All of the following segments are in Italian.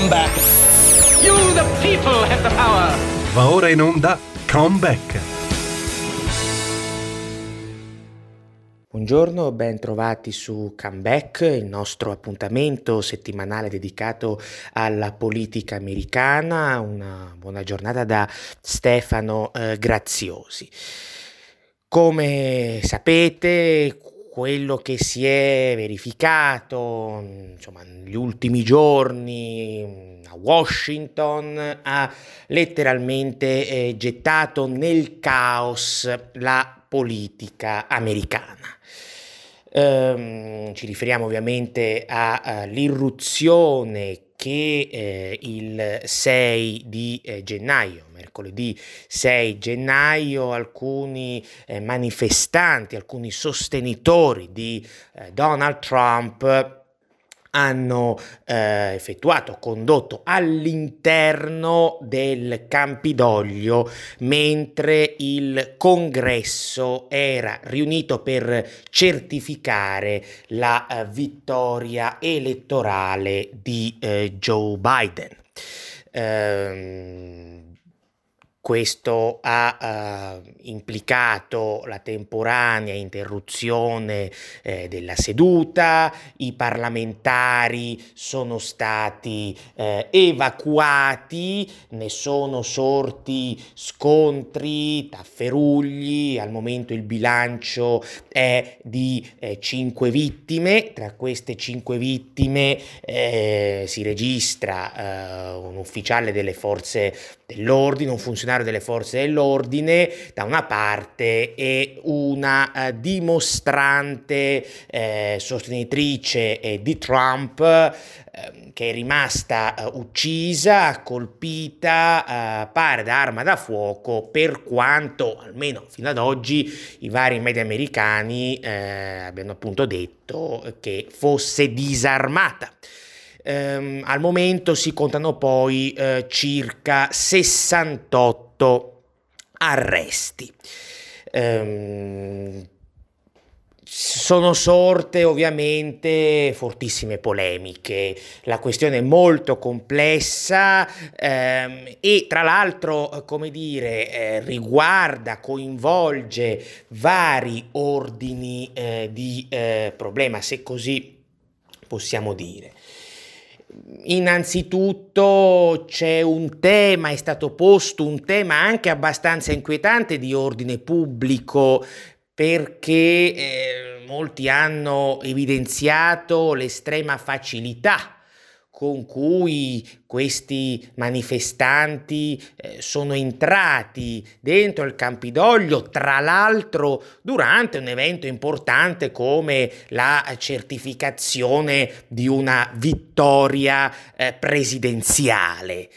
Comeback. You, the people, have the power. Va ora in onda Comeback. Buongiorno, ben trovati su Comeback, il nostro appuntamento settimanale dedicato alla politica americana. Una buona giornata da Stefano eh, Graziosi. Come sapete, quello che si è verificato insomma, negli ultimi giorni a Washington ha letteralmente eh, gettato nel caos la politica americana. Um, ci riferiamo ovviamente all'irruzione che eh, il 6 di eh, gennaio, mercoledì 6 gennaio, alcuni eh, manifestanti, alcuni sostenitori di eh, Donald Trump hanno eh, effettuato, condotto all'interno del Campidoglio mentre il congresso era riunito per certificare la eh, vittoria elettorale di eh, Joe Biden. Ehm, questo ha uh, implicato la temporanea interruzione eh, della seduta, i parlamentari sono stati eh, evacuati, ne sono sorti scontri, tafferugli, al momento il bilancio è di eh, 5 vittime, tra queste 5 vittime eh, si registra eh, un ufficiale delle forze dell'ordine, un funzionario delle forze dell'ordine da una parte e una eh, dimostrante eh, sostenitrice eh, di Trump ehm, che è rimasta eh, uccisa, colpita, eh, pare da arma da fuoco, per quanto almeno fino ad oggi i vari media americani eh, abbiano appunto detto che fosse disarmata. Um, al momento si contano poi uh, circa 68 arresti. Um, sono sorte ovviamente fortissime polemiche, la questione è molto complessa ehm, e tra l'altro, come dire, eh, riguarda, coinvolge vari ordini eh, di eh, problema, se così possiamo dire. Innanzitutto c'è un tema, è stato posto un tema anche abbastanza inquietante di ordine pubblico perché eh, molti hanno evidenziato l'estrema facilità con cui questi manifestanti eh, sono entrati dentro il Campidoglio, tra l'altro durante un evento importante come la certificazione di una vittoria eh, presidenziale.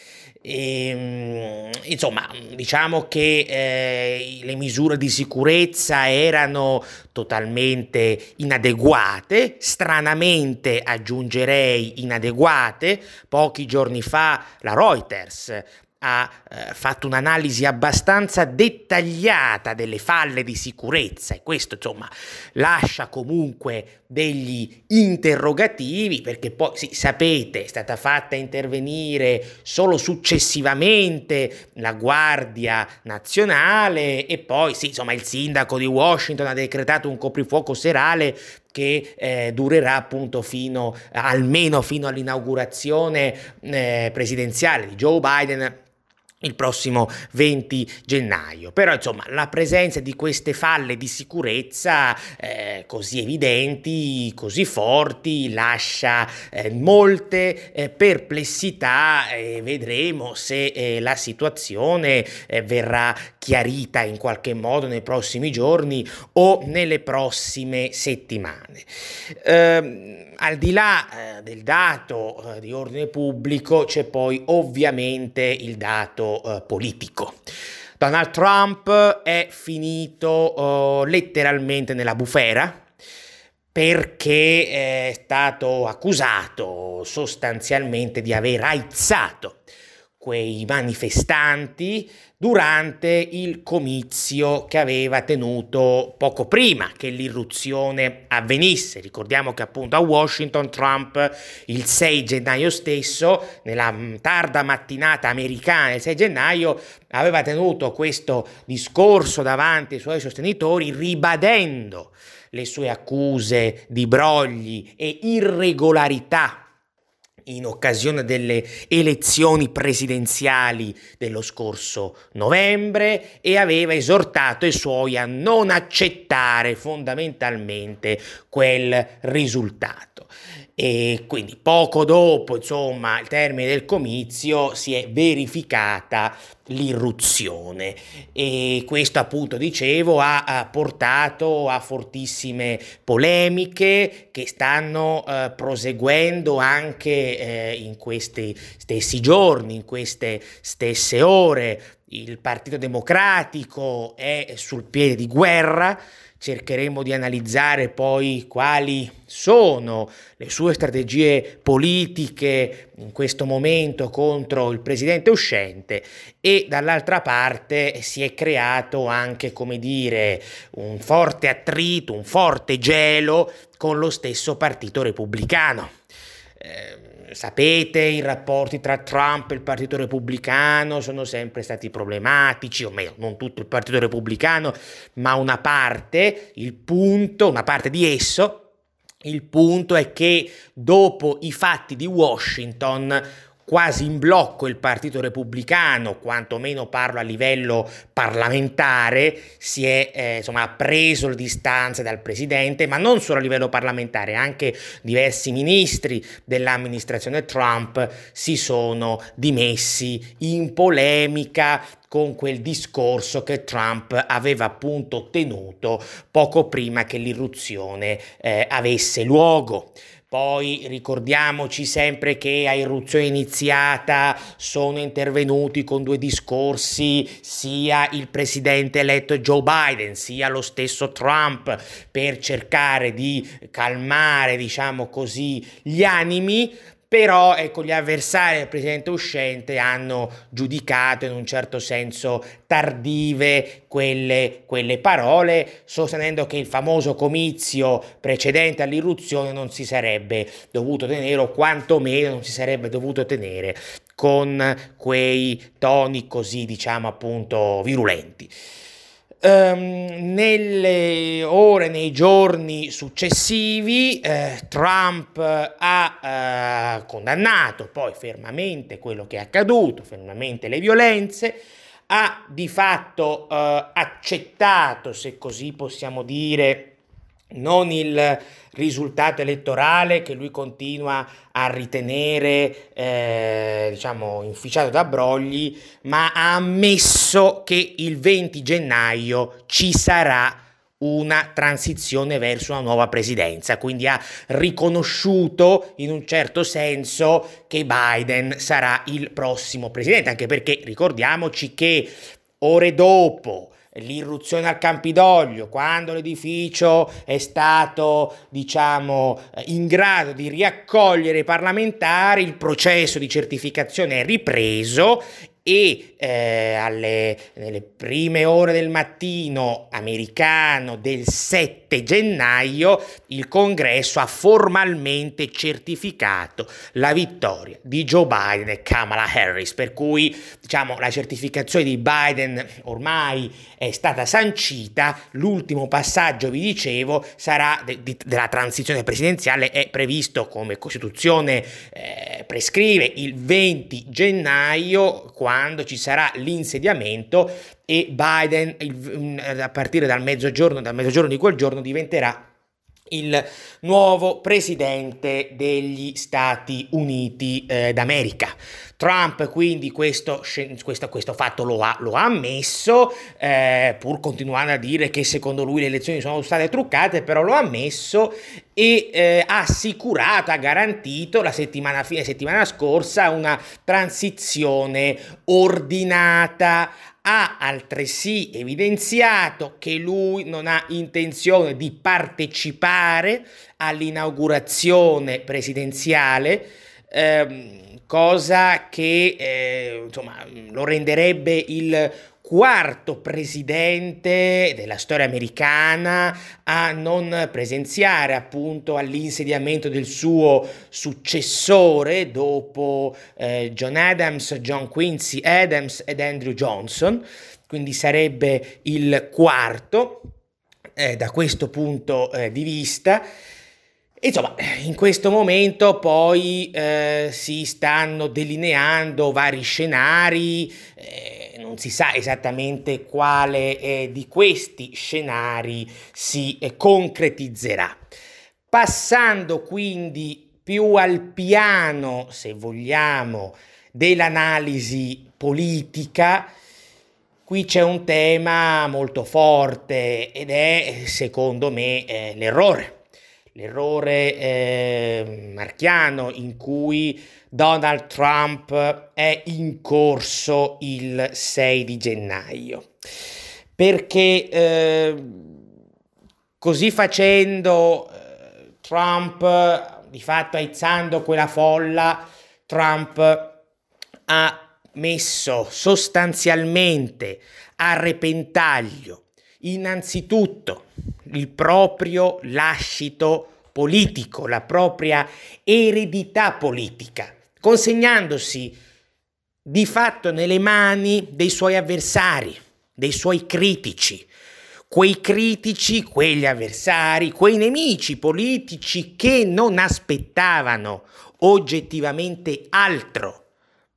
E, ehm, insomma, diciamo che eh, le misure di sicurezza erano totalmente inadeguate, stranamente aggiungerei inadeguate. Pochi giorni fa la Reuters ha eh, fatto un'analisi abbastanza dettagliata delle falle di sicurezza e questo insomma lascia comunque degli interrogativi perché poi sì, sapete è stata fatta intervenire solo successivamente la Guardia Nazionale e poi sì insomma il sindaco di Washington ha decretato un coprifuoco serale che eh, durerà appunto fino almeno fino all'inaugurazione eh, presidenziale di Joe Biden il prossimo 20 gennaio. Però insomma la presenza di queste falle di sicurezza eh, così evidenti, così forti, lascia eh, molte eh, perplessità e vedremo se eh, la situazione eh, verrà chiarita in qualche modo nei prossimi giorni o nelle prossime settimane. Ehm, al di là eh, del dato di ordine pubblico c'è poi ovviamente il dato eh, politico. Donald Trump è finito uh, letteralmente nella bufera perché è stato accusato sostanzialmente di aver aizzato quei manifestanti durante il comizio che aveva tenuto poco prima che l'irruzione avvenisse. Ricordiamo che appunto a Washington Trump il 6 gennaio stesso, nella tarda mattinata americana del 6 gennaio, aveva tenuto questo discorso davanti ai suoi sostenitori ribadendo le sue accuse di brogli e irregolarità in occasione delle elezioni presidenziali dello scorso novembre e aveva esortato i suoi a non accettare fondamentalmente quel risultato e quindi poco dopo insomma il termine del comizio si è verificata l'irruzione. E questo appunto dicevo ha, ha portato a fortissime polemiche che stanno eh, proseguendo anche eh, in questi stessi giorni in queste stesse ore. Il Partito Democratico è sul piede di guerra cercheremo di analizzare poi quali sono le sue strategie politiche in questo momento contro il presidente uscente e dall'altra parte si è creato anche, come dire, un forte attrito, un forte gelo con lo stesso partito repubblicano. Eh, sapete, i rapporti tra Trump e il Partito Repubblicano sono sempre stati problematici, o meglio, non tutto il Partito Repubblicano, ma una parte, il punto, una parte di esso, il punto è che dopo i fatti di Washington quasi in blocco il Partito Repubblicano, quantomeno parlo a livello parlamentare, si è eh, insomma preso le distanze dal presidente, ma non solo a livello parlamentare, anche diversi ministri dell'amministrazione Trump si sono dimessi in polemica con quel discorso che Trump aveva appunto tenuto poco prima che l'irruzione eh, avesse luogo. Poi ricordiamoci sempre che a irruzione iniziata sono intervenuti con due discorsi sia il presidente eletto Joe Biden sia lo stesso Trump per cercare di calmare, diciamo così, gli animi però ecco, gli avversari del presidente uscente hanno giudicato in un certo senso tardive quelle, quelle, parole, sostenendo che il famoso comizio precedente all'irruzione non si sarebbe dovuto tenere o quantomeno non si sarebbe dovuto tenere con quei toni così diciamo appunto virulenti. Um, nelle ore, nei giorni successivi, eh, Trump ha eh, condannato poi fermamente quello che è accaduto, fermamente le violenze, ha di fatto eh, accettato, se così possiamo dire, non il risultato elettorale che lui continua a ritenere eh, diciamo inficiato da brogli, ma ha ammesso che il 20 gennaio ci sarà una transizione verso una nuova presidenza, quindi ha riconosciuto in un certo senso che Biden sarà il prossimo presidente, anche perché ricordiamoci che ore dopo l'irruzione al Campidoglio, quando l'edificio è stato, diciamo, in grado di riaccogliere i parlamentari, il processo di certificazione è ripreso e eh, alle, nelle prime ore del mattino americano del 7 gennaio il congresso ha formalmente certificato la vittoria di Joe Biden e Kamala Harris per cui diciamo la certificazione di Biden ormai è stata sancita l'ultimo passaggio vi dicevo sarà de, de, della transizione presidenziale è previsto come Costituzione eh, prescrive il 20 gennaio quando quando ci sarà l'insediamento e Biden a partire dal mezzogiorno, dal mezzogiorno di quel giorno diventerà il nuovo presidente degli Stati Uniti eh, d'America. Trump quindi questo, questo, questo fatto lo ha, lo ha ammesso, eh, pur continuando a dire che secondo lui le elezioni sono state truccate, però lo ha ammesso e eh, ha assicurato, ha garantito la settimana, fine settimana scorsa una transizione ordinata ha altresì evidenziato che lui non ha intenzione di partecipare all'inaugurazione presidenziale ehm, cosa che eh, insomma, lo renderebbe il quarto presidente della storia americana a non presenziare appunto all'insediamento del suo successore dopo eh, John Adams, John Quincy Adams ed Andrew Johnson, quindi sarebbe il quarto eh, da questo punto eh, di vista. Insomma, in questo momento poi eh, si stanno delineando vari scenari, eh, non si sa esattamente quale eh, di questi scenari si eh, concretizzerà. Passando quindi più al piano, se vogliamo, dell'analisi politica, qui c'è un tema molto forte ed è, secondo me, eh, l'errore l'errore eh, marchiano in cui Donald Trump è in corso il 6 di gennaio. Perché eh, così facendo eh, Trump, di fatto aizzando quella folla, Trump ha messo sostanzialmente a repentaglio innanzitutto il proprio lascito politico, la propria eredità politica, consegnandosi di fatto nelle mani dei suoi avversari, dei suoi critici, quei critici, quegli avversari, quei nemici politici che non aspettavano oggettivamente altro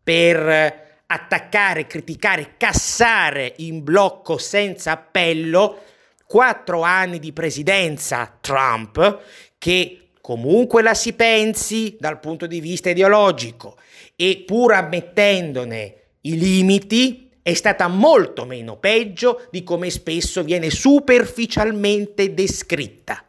per attaccare, criticare, cassare in blocco senza appello quattro anni di presidenza Trump che comunque la si pensi dal punto di vista ideologico e pur ammettendone i limiti è stata molto meno peggio di come spesso viene superficialmente descritta.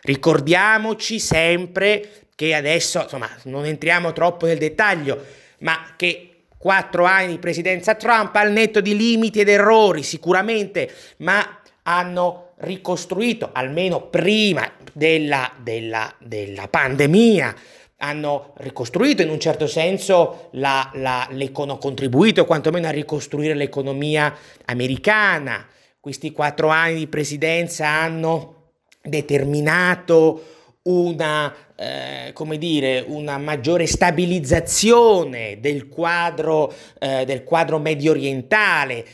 Ricordiamoci sempre che adesso, insomma, non entriamo troppo nel dettaglio, ma che quattro anni di presidenza Trump al netto di limiti ed errori sicuramente, ma hanno ricostruito almeno prima della, della, della pandemia hanno ricostruito in un certo senso, la, la, l'econo, contribuito quantomeno a ricostruire l'economia americana. Questi quattro anni di presidenza hanno determinato una, eh, come dire, una maggiore stabilizzazione del quadro, eh, del quadro medio orientale.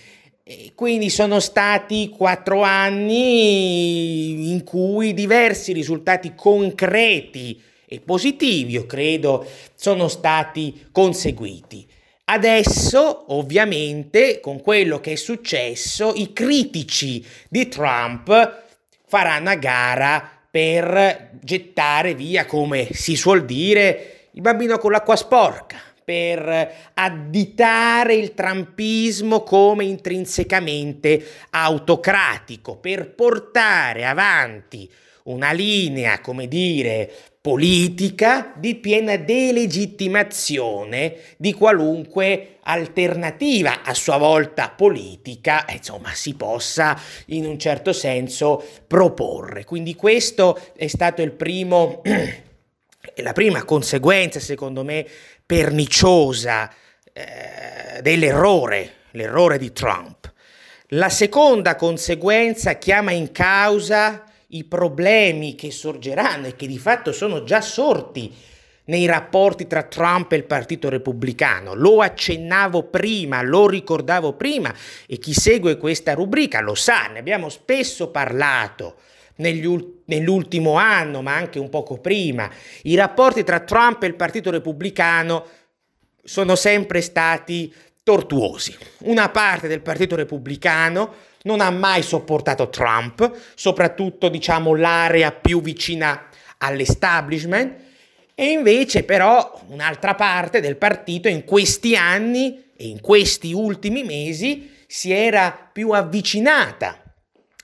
Quindi sono stati quattro anni in cui diversi risultati concreti e positivi, io credo, sono stati conseguiti. Adesso, ovviamente, con quello che è successo, i critici di Trump faranno a gara per gettare via, come si suol dire, il bambino con l'acqua sporca, per additare il trampismo come intrinsecamente autocratico, per portare avanti una linea, come dire, politica di piena delegittimazione di qualunque alternativa a sua volta politica, insomma, si possa in un certo senso proporre. Quindi questo è stato il primo la prima conseguenza, secondo me, perniciosa eh, dell'errore, l'errore di Trump. La seconda conseguenza chiama in causa i problemi che sorgeranno e che di fatto sono già sorti nei rapporti tra Trump e il Partito Repubblicano. Lo accennavo prima, lo ricordavo prima e chi segue questa rubrica lo sa, ne abbiamo spesso parlato ult- nell'ultimo anno, ma anche un poco prima. I rapporti tra Trump e il Partito Repubblicano sono sempre stati tortuosi. Una parte del Partito Repubblicano non ha mai sopportato Trump, soprattutto diciamo l'area più vicina all'establishment, e invece però un'altra parte del partito in questi anni e in questi ultimi mesi si era più avvicinata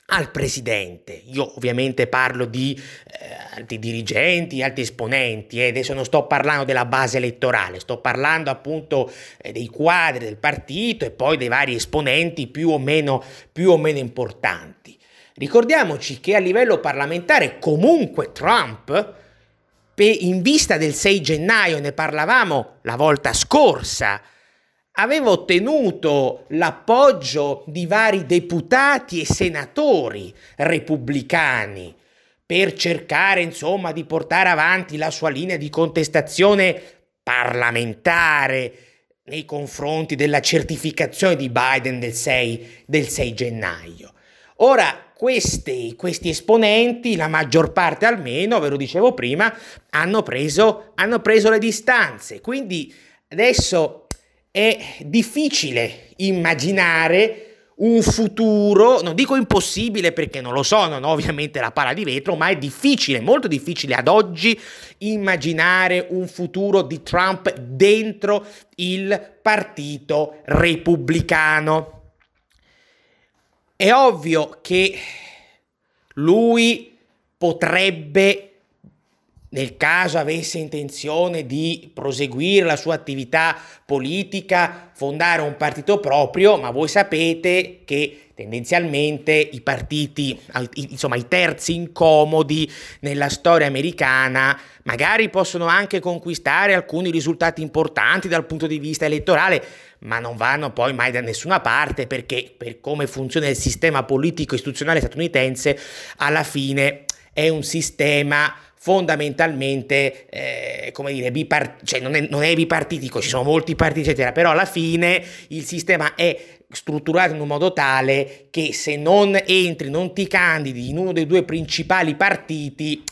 al presidente. Io ovviamente parlo di eh, alti dirigenti, alti esponenti, eh. adesso non sto parlando della base elettorale, sto parlando appunto eh, dei quadri del partito e poi dei vari esponenti più o meno, più o meno importanti. Ricordiamoci che a livello parlamentare comunque Trump in vista del 6 gennaio, ne parlavamo la volta scorsa, aveva ottenuto l'appoggio di vari deputati e senatori repubblicani per cercare insomma di portare avanti la sua linea di contestazione parlamentare nei confronti della certificazione di Biden del 6, del 6 gennaio. Ora, questi, questi, esponenti, la maggior parte almeno, ve lo dicevo prima, hanno preso, hanno preso le distanze. Quindi adesso è difficile immaginare un futuro, non dico impossibile perché non lo so, non ho ovviamente la palla di vetro, ma è difficile, molto difficile ad oggi immaginare un futuro di Trump dentro il partito repubblicano. È ovvio che lui potrebbe nel caso avesse intenzione di proseguire la sua attività politica, fondare un partito proprio, ma voi sapete che tendenzialmente i partiti, insomma i terzi incomodi nella storia americana, magari possono anche conquistare alcuni risultati importanti dal punto di vista elettorale, ma non vanno poi mai da nessuna parte perché per come funziona il sistema politico istituzionale statunitense, alla fine è un sistema fondamentalmente, eh, come dire, bipart- cioè non è, non è bipartitico, ci sono molti partiti, eccetera, però alla fine il sistema è strutturato in un modo tale che se non entri, non ti candidi in uno dei due principali partiti,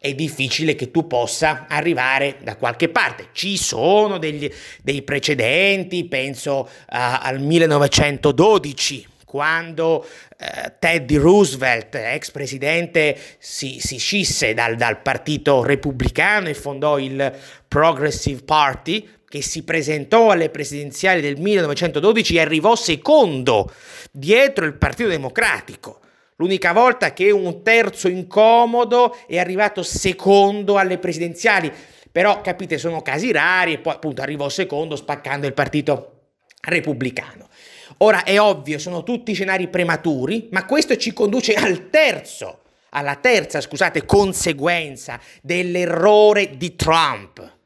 è difficile che tu possa arrivare da qualche parte. Ci sono degli, dei precedenti, penso uh, al 1912, quando eh, Teddy Roosevelt, ex presidente, si, si scisse dal, dal partito repubblicano e fondò il Progressive Party, che si presentò alle presidenziali del 1912 e arrivò secondo dietro il Partito Democratico. L'unica volta che un terzo incomodo è arrivato secondo alle presidenziali. Però capite, sono casi rari e poi appunto arrivò secondo spaccando il partito repubblicano. Ora è ovvio, sono tutti scenari prematuri, ma questo ci conduce al terzo, alla terza, scusate, conseguenza dell'errore di Trump.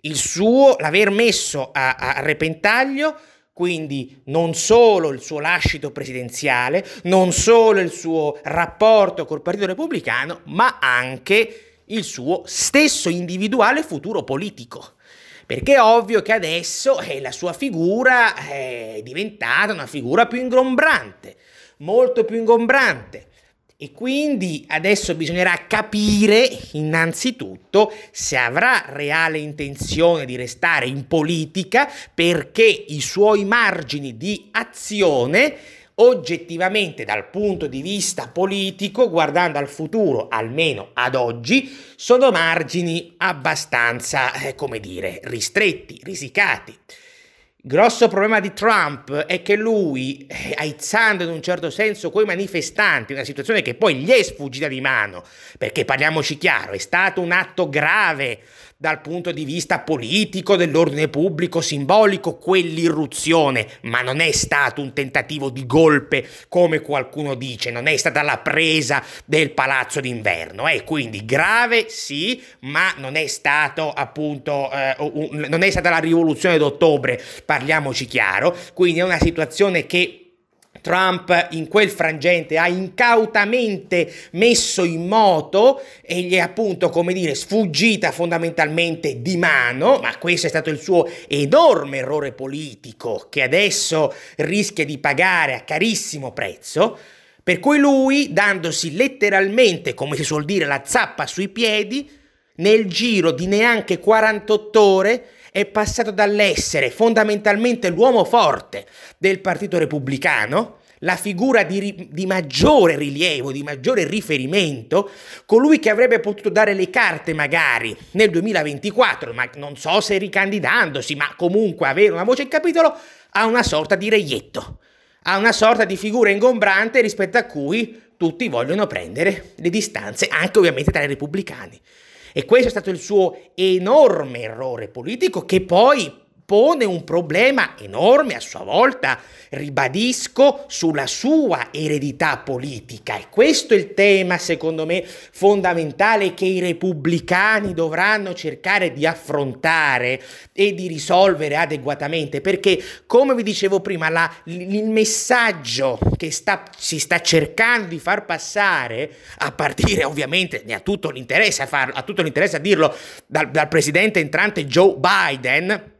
Il suo, l'aver messo a, a repentaglio quindi non solo il suo lascito presidenziale, non solo il suo rapporto col Partito Repubblicano, ma anche il suo stesso individuale futuro politico perché è ovvio che adesso eh, la sua figura è diventata una figura più ingombrante, molto più ingombrante. E quindi adesso bisognerà capire innanzitutto se avrà reale intenzione di restare in politica perché i suoi margini di azione oggettivamente dal punto di vista politico, guardando al futuro, almeno ad oggi, sono margini abbastanza, eh, come dire, ristretti, risicati. Grosso problema di Trump è che lui, eh, aizzando in un certo senso quei manifestanti, una situazione che poi gli è sfuggita di mano, perché parliamoci chiaro, è stato un atto grave dal punto di vista politico, dell'ordine pubblico, simbolico, quell'irruzione, ma non è stato un tentativo di golpe come qualcuno dice, non è stata la presa del palazzo d'inverno, eh? quindi grave sì, ma non è stato appunto, eh, un, non è stata la rivoluzione d'ottobre, parliamoci chiaro, quindi è una situazione che Trump in quel frangente ha incautamente messo in moto e gli è appunto, come dire, sfuggita fondamentalmente di mano, ma questo è stato il suo enorme errore politico che adesso rischia di pagare a carissimo prezzo. Per cui lui, dandosi letteralmente, come si suol dire, la zappa sui piedi, nel giro di neanche 48 ore è passato dall'essere fondamentalmente l'uomo forte del Partito Repubblicano, la figura di, di, maggiore rilievo, di maggiore riferimento, colui che avrebbe potuto dare le carte magari nel 2024, ma non so se ricandidandosi, ma comunque avere una voce in capitolo, a una sorta di reietto, a una sorta di figura ingombrante rispetto a cui tutti vogliono prendere le distanze, anche ovviamente tra i repubblicani. E questo è stato il suo enorme errore politico che poi pone un problema enorme a sua volta, ribadisco, sulla sua eredità politica. E questo è il tema, secondo me, fondamentale che i repubblicani dovranno cercare di affrontare e di risolvere adeguatamente, perché, come vi dicevo prima, la, il messaggio che sta, si sta cercando di far passare, a partire ovviamente, ne ha tutto l'interesse a farlo, ha tutto l'interesse a dirlo, dal, dal presidente entrante Joe Biden,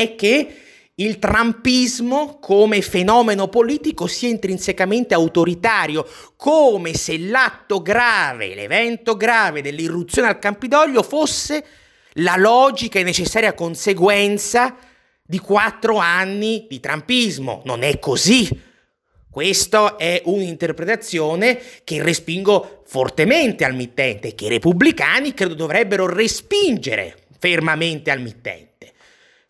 è che il trumpismo come fenomeno politico sia intrinsecamente autoritario, come se l'atto grave, l'evento grave dell'irruzione al Campidoglio fosse la logica e necessaria conseguenza di quattro anni di trumpismo. Non è così. Questa è un'interpretazione che respingo fortemente al mittente, che i repubblicani credo dovrebbero respingere fermamente al mittente.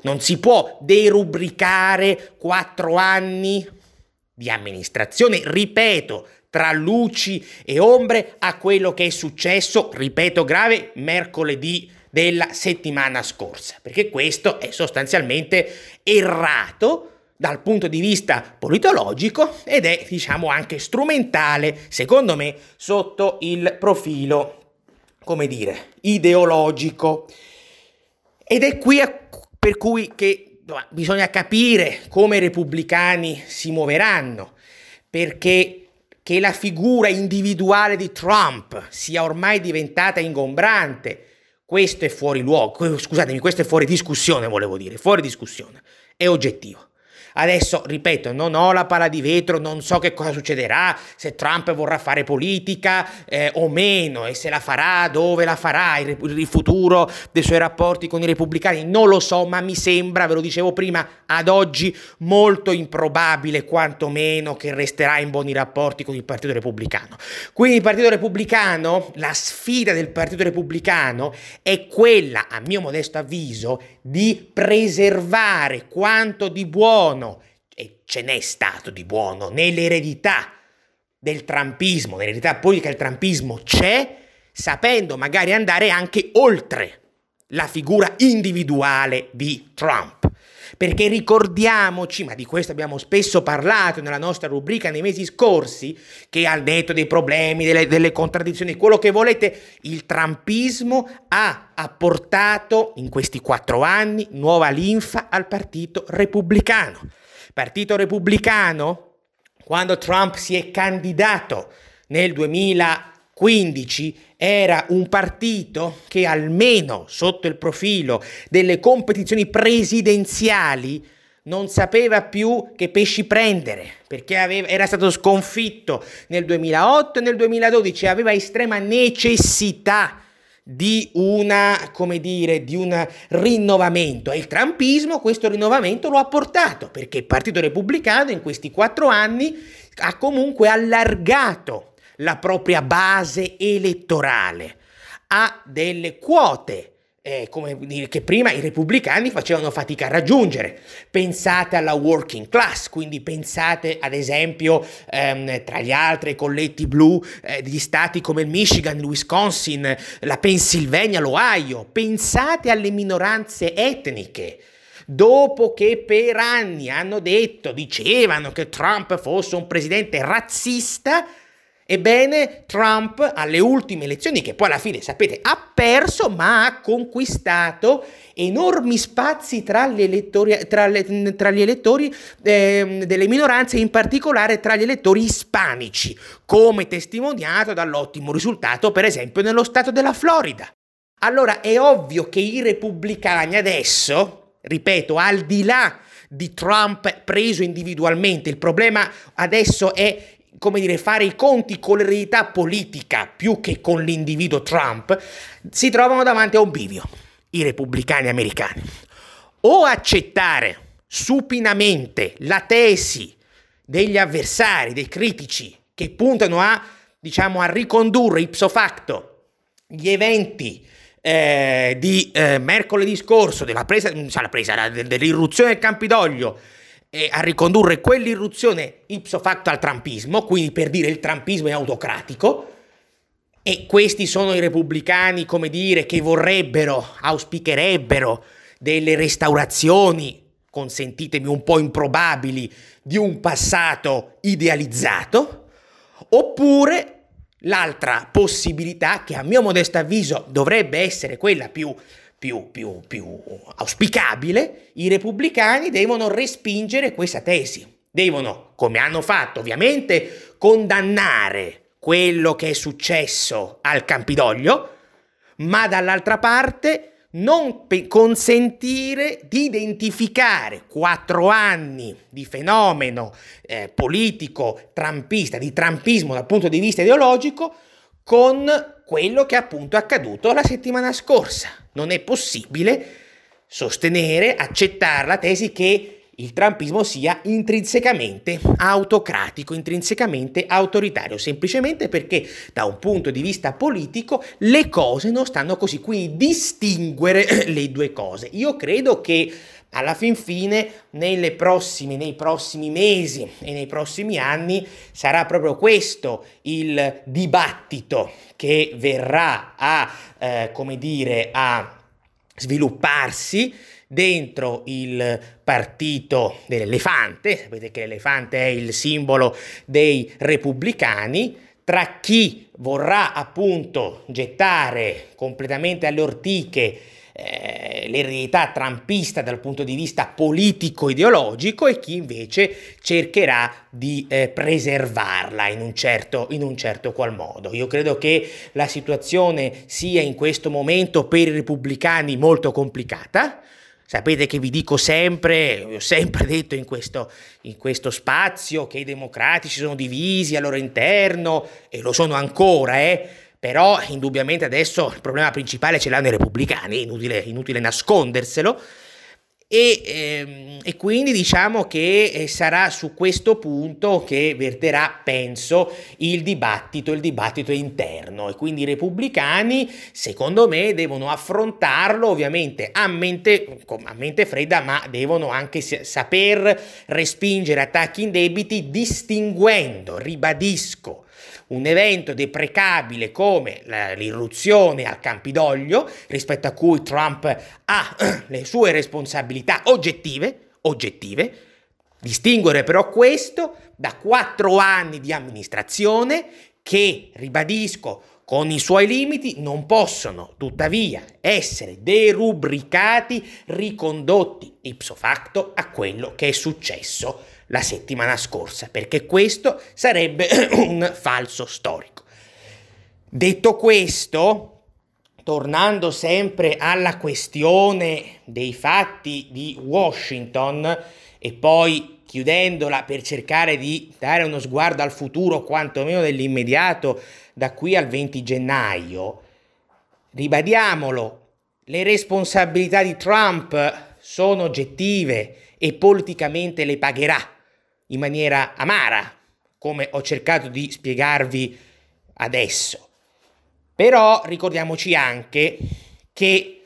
Non si può derubricare quattro anni di amministrazione, ripeto, tra luci e ombre a quello che è successo, ripeto grave, mercoledì della settimana scorsa, perché questo è sostanzialmente errato dal punto di vista politologico ed è, diciamo, anche strumentale, secondo me, sotto il profilo, come dire, ideologico. Ed è qui a per cui che, bisogna capire come i repubblicani si muoveranno, perché che la figura individuale di Trump sia ormai diventata ingombrante, questo è fuori luogo, scusatemi, questo è fuori discussione, volevo dire, fuori discussione, è oggettivo. Adesso, ripeto, non ho la palla di vetro, non so che cosa succederà, se Trump vorrà fare politica eh, o meno e se la farà, dove la farà, il, il, futuro dei suoi rapporti con i repubblicani, non lo so, ma mi sembra, ve lo dicevo prima, ad oggi molto improbabile quantomeno che resterà in buoni rapporti con il Partito Repubblicano. Quindi il Partito Repubblicano, la sfida del Partito Repubblicano è quella, a mio modesto avviso, di preservare quanto di buono, e ce n'è stato di buono, nell'eredità del trampismo, nell'eredità politica del trampismo c'è, sapendo magari andare anche oltre la figura individuale di Trump. Perché ricordiamoci, ma di questo abbiamo spesso parlato nella nostra rubrica nei mesi scorsi, che al netto dei problemi, delle, delle contraddizioni, quello che volete, il trampismo ha apportato in questi quattro anni nuova linfa al Partito Repubblicano. Partito Repubblicano, quando Trump si è candidato nel 2015, era un partito che almeno sotto il profilo delle competizioni presidenziali non sapeva più che pesci prendere, perché aveva, era stato sconfitto nel 2008 e nel 2012 aveva estrema necessità di una, come dire, di un rinnovamento. E il trumpismo questo rinnovamento lo ha portato perché il Partito Repubblicano in questi quattro anni ha comunque allargato la propria base elettorale, ha delle quote eh, come dire, che prima i repubblicani facevano fatica a raggiungere. Pensate alla working class, quindi pensate ad esempio ehm, tra gli altri colletti blu eh, di stati come il Michigan, il Wisconsin, la Pennsylvania, l'Ohio. Pensate alle minoranze etniche dopo che per anni hanno detto, dicevano che Trump fosse un presidente razzista, Ebbene, Trump alle ultime elezioni, che poi alla fine sapete ha perso, ma ha conquistato enormi spazi tra gli elettori, tra le, tra gli elettori eh, delle minoranze, in particolare tra gli elettori ispanici, come testimoniato dall'ottimo risultato, per esempio, nello stato della Florida. Allora è ovvio che i repubblicani adesso, ripeto, al di là di Trump preso individualmente, il problema adesso è come dire, fare i conti con l'eredità politica più che con l'individuo Trump, si trovano davanti a un bivio, i repubblicani americani. O accettare supinamente la tesi degli avversari, dei critici, che puntano a, diciamo, a ricondurre ipso facto gli eventi eh, di eh, mercoledì scorso, della presa, cioè la presa, dell'irruzione del Campidoglio, eh, a ricondurre quell'irruzione ipso facto al trampismo, quindi per dire il trampismo è autocratico, e questi sono i repubblicani, come dire, che vorrebbero, auspicherebbero delle restaurazioni, consentitemi un po' improbabili, di un passato idealizzato, oppure l'altra possibilità, che a mio modesto avviso dovrebbe essere quella più, più, più, più auspicabile, i repubblicani devono respingere questa tesi. Devono, come hanno fatto ovviamente, condannare quello che è successo al Campidoglio, ma dall'altra parte non pe- consentire di identificare quattro anni di fenomeno eh, politico trampista, di trampismo dal punto di vista ideologico, con quello che appunto è accaduto la settimana scorsa. Non è possibile sostenere, accettare la tesi che il trumpismo sia intrinsecamente autocratico, intrinsecamente autoritario, semplicemente perché da un punto di vista politico le cose non stanno così, quindi distinguere le due cose. Io credo che alla fin fine nelle prossime, nei prossimi mesi e nei prossimi anni sarà proprio questo il dibattito che verrà a, eh, come dire, a svilupparsi dentro il partito dell'elefante, sapete che l'elefante è il simbolo dei repubblicani, tra chi vorrà appunto gettare completamente alle ortiche eh, l'eredità trampista dal punto di vista politico-ideologico e chi invece cercherà di eh, preservarla in un, certo, in un certo qual modo. Io credo che la situazione sia in questo momento per i repubblicani molto complicata, Sapete che vi dico sempre, ho sempre detto in questo, in questo, spazio, che i democratici sono divisi al loro interno, e lo sono ancora, eh? Però indubbiamente adesso il problema principale ce l'hanno i repubblicani, inutile, inutile nasconderselo, e, ehm, e, quindi diciamo che eh, sarà su questo punto che verterà, penso, il dibattito, il dibattito interno. E quindi i repubblicani, secondo me, devono affrontarlo ovviamente a mente, a mente fredda, ma devono anche saper respingere attacchi indebiti distinguendo, ribadisco, un evento deprecabile come l'irruzione al Campidoglio, rispetto a cui Trump ha le sue responsabilità oggettive, oggettive, distinguere però questo da quattro anni di amministrazione che, ribadisco, con i suoi limiti non possono tuttavia essere derubricati, ricondotti ipso facto a quello che è successo la settimana scorsa, perché questo sarebbe un falso storico. Detto questo, tornando sempre alla questione dei fatti di Washington e poi chiudendola per cercare di dare uno sguardo al futuro, quantomeno nell'immediato, da qui al 20 gennaio, ribadiamolo, le responsabilità di Trump sono oggettive e politicamente le pagherà in maniera amara, come ho cercato di spiegarvi adesso. Però ricordiamoci anche che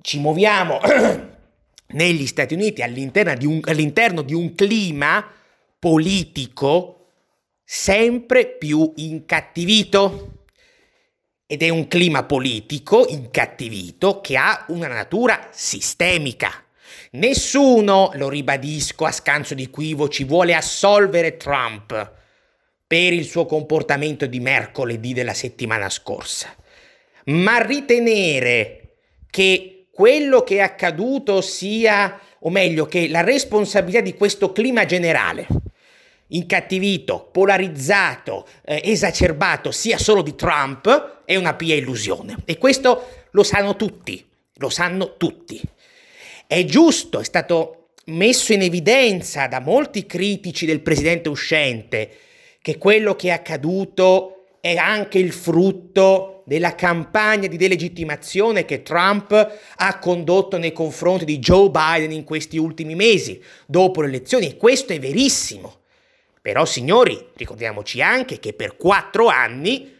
ci muoviamo negli Stati Uniti all'interno di un, all'interno di un clima politico sempre più incattivito. Ed è un clima politico incattivito che ha una natura sistemica. Nessuno, lo ribadisco a scanso di equivoci, vuole assolvere Trump per il suo comportamento di mercoledì della settimana scorsa, ma ritenere che quello che è accaduto sia, o meglio, che la responsabilità di questo clima generale, incattivito, polarizzato, eh, esacerbato sia solo di Trump, è una pia illusione. E questo lo sanno tutti, lo sanno tutti. È giusto, è stato messo in evidenza da molti critici del presidente uscente che quello che è accaduto è anche il frutto della campagna di delegittimazione che Trump ha condotto nei confronti di Joe Biden in questi ultimi mesi, dopo le elezioni, e questo è verissimo. Però, signori, ricordiamoci anche che per quattro anni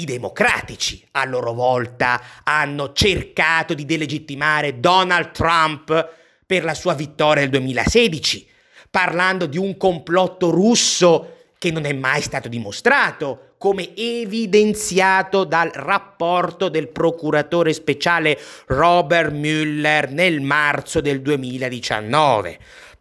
i democratici a loro volta hanno cercato di delegittimare Donald Trump per la sua vittoria nel 2016, parlando di un complotto russo che non è mai stato dimostrato, come evidenziato dal rapporto del procuratore speciale Robert Mueller nel marzo del 2019.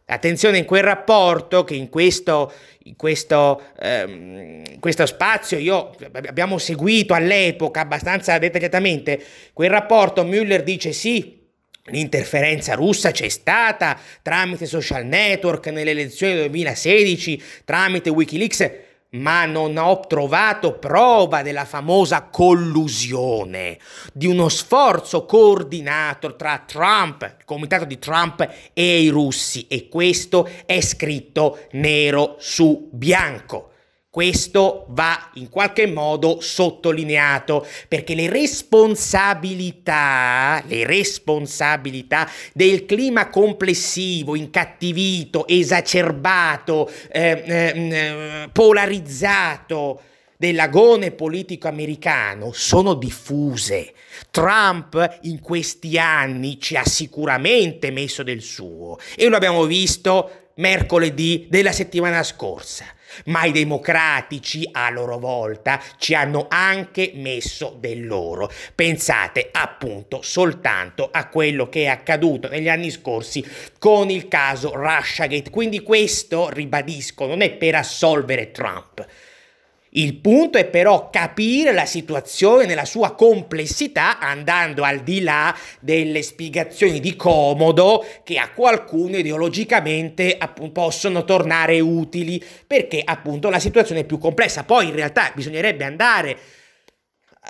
Attenzione in quel rapporto che in questo, questo, ehm, questo spazio io abbiamo seguito all'epoca abbastanza dettagliatamente, quel rapporto Müller dice sì, L'interferenza russa c'è stata tramite social network nelle elezioni del 2016, tramite Wikileaks, ma non ho trovato prova della famosa collusione, di uno sforzo coordinato tra Trump, il comitato di Trump e i russi e questo è scritto nero su bianco. Questo va in qualche modo sottolineato perché le responsabilità, le responsabilità del clima complessivo, incattivito, esacerbato, eh, eh, polarizzato dell'agone politico americano sono diffuse. Trump in questi anni ci ha sicuramente messo del suo e lo abbiamo visto mercoledì della settimana scorsa ma i democratici a loro volta ci hanno anche messo del loro. Pensate appunto soltanto a quello che è accaduto negli anni scorsi con il caso Russiagate. Quindi questo, ribadisco, non è per assolvere Trump il punto è però capire la situazione nella sua complessità andando al di là delle spiegazioni di comodo che a qualcuno ideologicamente appunto, possono tornare utili perché appunto la situazione è più complessa. Poi in realtà bisognerebbe andare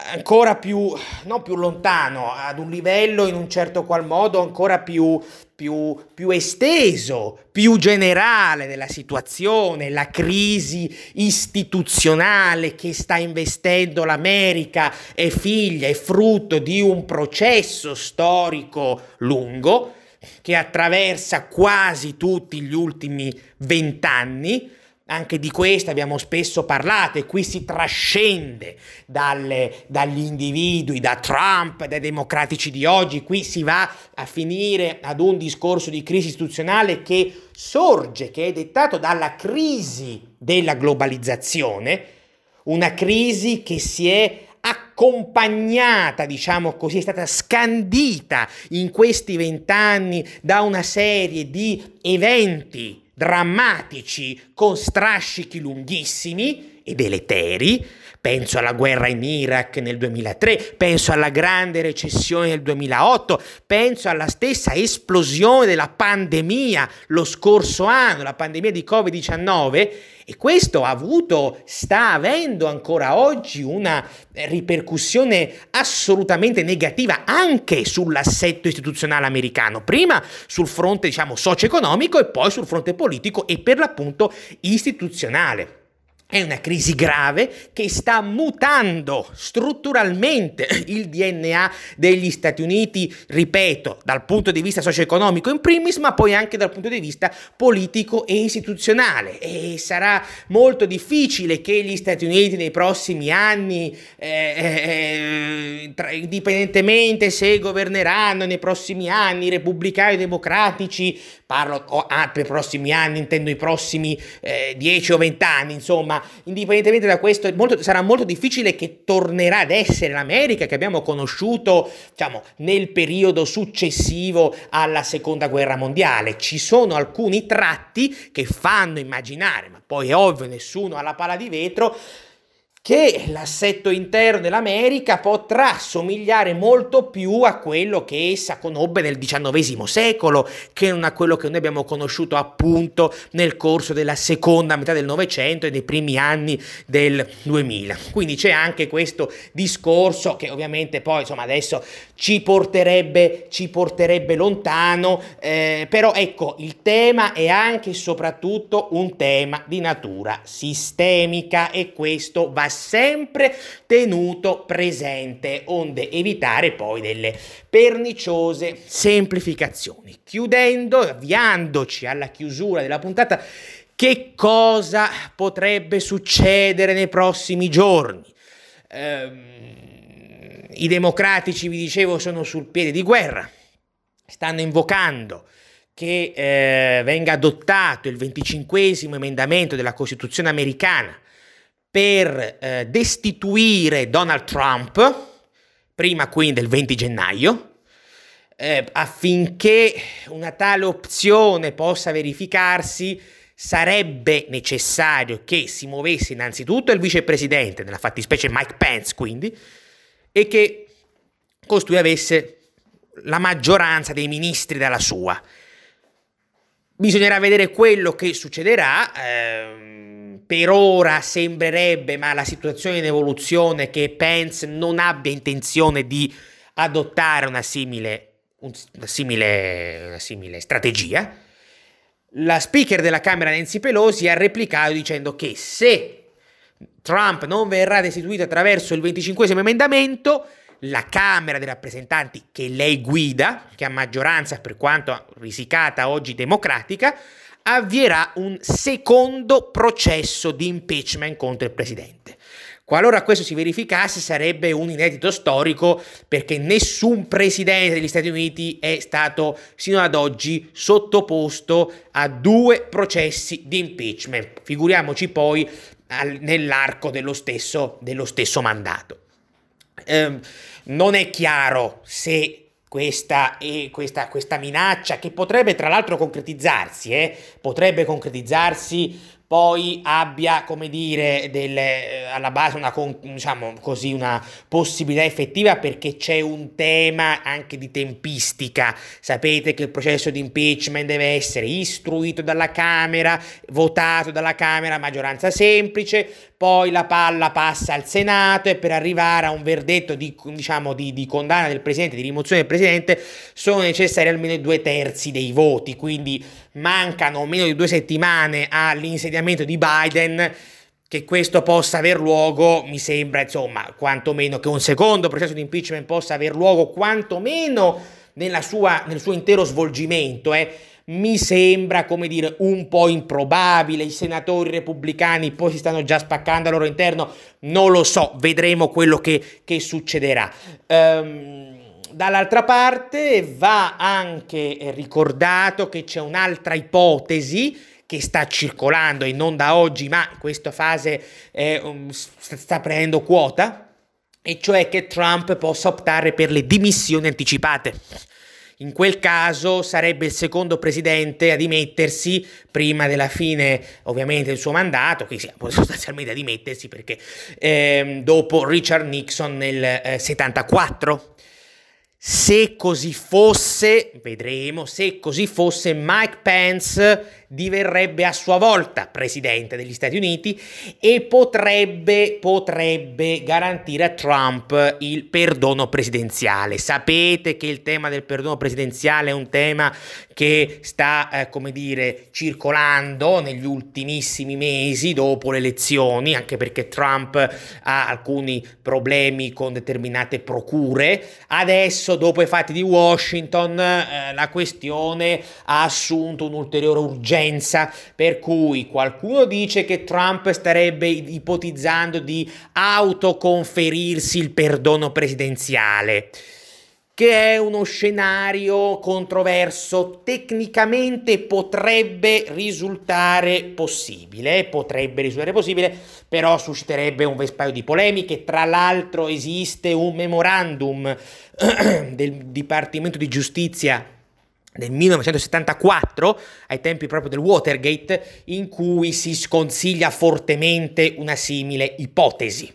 ancora più, non più lontano, ad un livello in un certo qual modo ancora più, più, più esteso, più generale della situazione, la crisi istituzionale che sta investendo l'America è figlia, è frutto di un processo storico lungo che attraversa quasi tutti gli ultimi vent'anni anche di questo abbiamo spesso parlato e qui si trascende dalle, dagli individui, da Trump, dai democratici di oggi, qui si va a finire ad un discorso di crisi istituzionale che sorge, che è dettato dalla crisi della globalizzazione, una crisi che si è accompagnata, diciamo così, è stata scandita in questi vent'anni da una serie di eventi drammatici con strascichi lunghissimi e deleteri. Penso alla guerra in Iraq nel 2003, penso alla grande recessione del 2008, penso alla stessa esplosione della pandemia lo scorso anno, la pandemia di Covid-19 e questo ha avuto, sta avendo ancora oggi una ripercussione assolutamente negativa anche sull'assetto istituzionale americano, prima sul fronte diciamo socio-economico e poi sul fronte politico e per l'appunto istituzionale. È una crisi grave che sta mutando strutturalmente il DNA degli Stati Uniti, ripeto, dal punto di vista socio-economico in primis, ma poi anche dal punto di vista politico e istituzionale. E sarà molto difficile che gli Stati Uniti nei prossimi anni, eh, eh, indipendentemente se governeranno nei prossimi anni repubblicani o democratici, parlo ah, per i prossimi anni, intendo i prossimi eh, 10 o 20 anni, insomma, indipendentemente da questo molto, sarà molto difficile che tornerà ad essere l'America che abbiamo conosciuto diciamo, nel periodo successivo alla seconda guerra mondiale. Ci sono alcuni tratti che fanno immaginare, ma poi è ovvio, nessuno ha la pala di vetro, che l'assetto interno dell'America potrà somigliare molto più a quello che essa conobbe nel XIX secolo, che non a quello che noi abbiamo conosciuto appunto nel corso della seconda metà del Novecento e nei primi anni del 2000. Quindi c'è anche questo discorso che ovviamente poi insomma adesso ci porterebbe, ci porterebbe lontano, eh, però ecco il tema è anche e soprattutto un tema di natura sistemica e questo va sempre tenuto presente, onde evitare poi delle perniciose semplificazioni. Chiudendo, avviandoci alla chiusura della puntata, che cosa potrebbe succedere nei prossimi giorni? Ehm, I democratici, vi dicevo, sono sul piede di guerra, stanno invocando che eh, venga adottato il 25 emendamento della Costituzione americana per eh, destituire Donald Trump, prima quindi del 20 gennaio, eh, affinché una tale opzione possa verificarsi sarebbe necessario che si muovesse innanzitutto il vicepresidente, nella fattispecie Mike Pence quindi, e che costui avesse la maggioranza dei ministri dalla sua. Bisognerà vedere quello che succederà. Ehm, per ora sembrerebbe, ma la situazione in evoluzione, che Pence non abbia intenzione di adottare una simile, una simile, una simile strategia. La speaker della Camera Nancy Pelosi ha replicato dicendo che se Trump non verrà destituito attraverso il 25 emendamento, la Camera dei rappresentanti che lei guida, che ha maggioranza per quanto risicata oggi democratica, avvierà un secondo processo di impeachment contro il presidente. Qualora questo si verificasse sarebbe un inedito storico perché nessun presidente degli Stati Uniti è stato sino ad oggi sottoposto a due processi di impeachment. Figuriamoci poi nell'arco dello stesso, dello stesso mandato eh, non è chiaro se questa, eh, questa, questa, minaccia, che potrebbe tra l'altro concretizzarsi, eh, potrebbe concretizzarsi poi abbia, come dire, del, eh, alla base una, diciamo così, una possibilità effettiva perché c'è un tema anche di tempistica. Sapete che il processo di impeachment deve essere istruito dalla Camera, votato dalla Camera a maggioranza semplice, poi la palla passa al Senato e per arrivare a un verdetto di, diciamo, di, di condanna del Presidente, di rimozione del Presidente, sono necessari almeno due terzi dei voti, quindi mancano meno di due settimane all'insediamento di Biden, che questo possa aver luogo, mi sembra, insomma, quantomeno che un secondo processo di impeachment possa aver luogo, quantomeno sua, nel suo intero svolgimento, eh, mi sembra, come dire, un po' improbabile. I senatori repubblicani poi si stanno già spaccando al loro interno, non lo so, vedremo quello che, che succederà. Um, Dall'altra parte va anche ricordato che c'è un'altra ipotesi che sta circolando e non da oggi, ma in questa fase eh, um, sta prendendo quota, e cioè che Trump possa optare per le dimissioni anticipate. In quel caso sarebbe il secondo presidente a dimettersi prima della fine, ovviamente, del suo mandato, che sia sostanzialmente a dimettersi perché eh, dopo Richard Nixon nel eh, 74. Se così fosse, vedremo, se così fosse, Mike Pence diverrebbe a sua volta presidente degli Stati Uniti e potrebbe, potrebbe garantire a Trump il perdono presidenziale. Sapete che il tema del perdono presidenziale è un tema che sta, eh, come dire, circolando negli ultimissimi mesi dopo le elezioni, anche perché Trump ha alcuni problemi con determinate procure. Adesso, dopo i fatti di Washington, eh, la questione ha assunto un'ulteriore urgenza urgenza, per cui qualcuno dice che Trump starebbe ipotizzando di autoconferirsi il perdono presidenziale che è uno scenario controverso, tecnicamente potrebbe risultare possibile, potrebbe risultare possibile, però susciterebbe un vespaio di polemiche. Tra l'altro esiste un memorandum del Dipartimento di Giustizia del 1974, ai tempi proprio del Watergate, in cui si sconsiglia fortemente una simile ipotesi.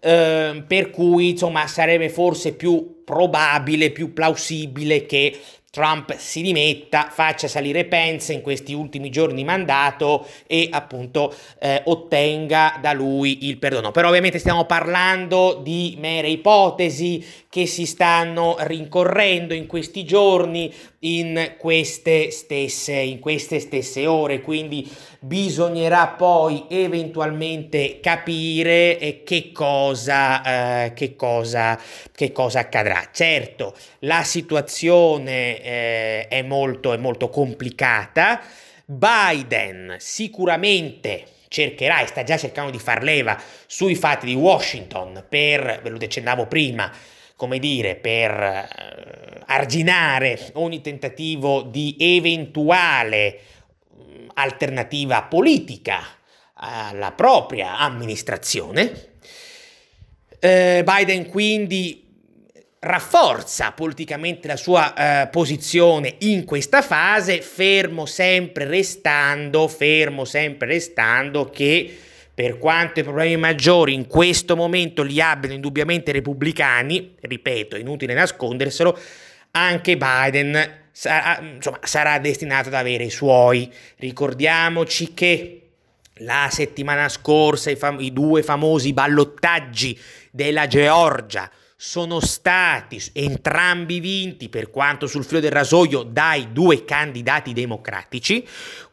Eh, per cui, insomma, sarebbe forse più probabile, più plausibile che Trump si dimetta, faccia salire Pence in questi ultimi giorni mandato e appunto eh, ottenga da lui il perdono. Però ovviamente stiamo parlando di mere ipotesi che si stanno rincorrendo in questi giorni, in queste stesse, in queste stesse ore, quindi bisognerà poi eventualmente capire eh, che cosa, eh, che cosa, che cosa accadrà. Certo, la situazione eh, è, molto, è molto complicata. Biden sicuramente cercherà e sta già cercando di far leva sui fatti di Washington per, ve lo accennavo prima, come dire, per eh, arginare ogni tentativo di eventuale alternativa politica alla propria amministrazione. Eh, Biden quindi rafforza politicamente la sua eh, posizione in questa fase, fermo sempre restando, fermo sempre restando che per quanto i problemi maggiori in questo momento li abbiano indubbiamente i repubblicani, ripeto, inutile nasconderselo, anche Biden sarà, insomma, sarà destinato ad avere i suoi. Ricordiamoci che la settimana scorsa i, fam- i due famosi ballottaggi della Georgia sono stati entrambi vinti per quanto sul filo del rasoio dai due candidati democratici,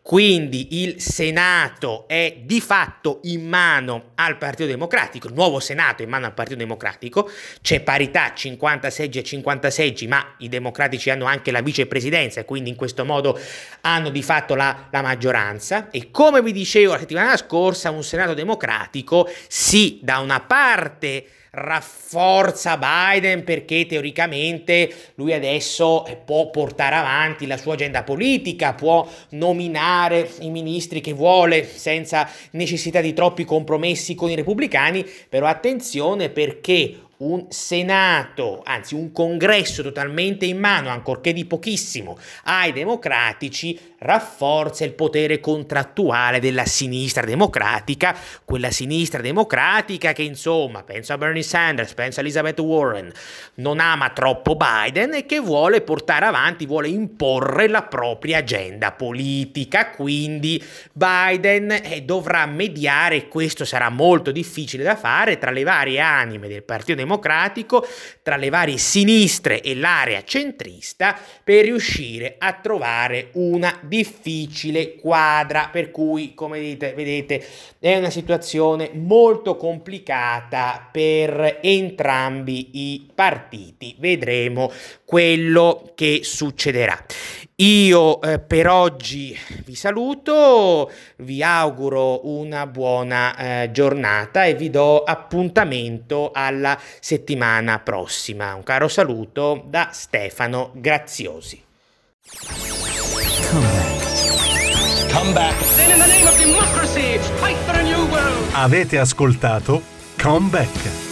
quindi il Senato è di fatto in mano al Partito Democratico, il nuovo Senato è in mano al Partito Democratico, c'è parità 50 seggi e 50 seggi, ma i democratici hanno anche la vicepresidenza e quindi in questo modo hanno di fatto la, la maggioranza. E come vi dicevo la settimana scorsa un Senato democratico sì da una parte rafforza Biden perché teoricamente lui adesso può portare avanti la sua agenda politica, può nominare i ministri che vuole senza necessità di troppi compromessi con i repubblicani, però attenzione perché un Senato, anzi un congresso totalmente in mano, ancorché di pochissimo, ai democratici, rafforza il potere contrattuale della sinistra democratica, quella sinistra democratica che insomma, penso a Bernie Sanders, penso a Elizabeth Warren, non ama troppo Biden e che vuole portare avanti, vuole imporre la propria agenda politica, quindi Biden eh, dovrà mediare, questo sarà molto difficile da fare, tra le varie anime del Partito Democratico, democratico tra le varie sinistre e l'area centrista per riuscire a trovare una difficile quadra. Per cui come dite, vedete è una situazione molto complicata per entrambi i partiti. Vedremo quello che succederà io eh, per oggi vi saluto, vi auguro una buona eh, giornata e vi do appuntamento alla settimana prossima. Un caro saluto da Stefano Graziosi. Come back. Avete ascoltato Come Back.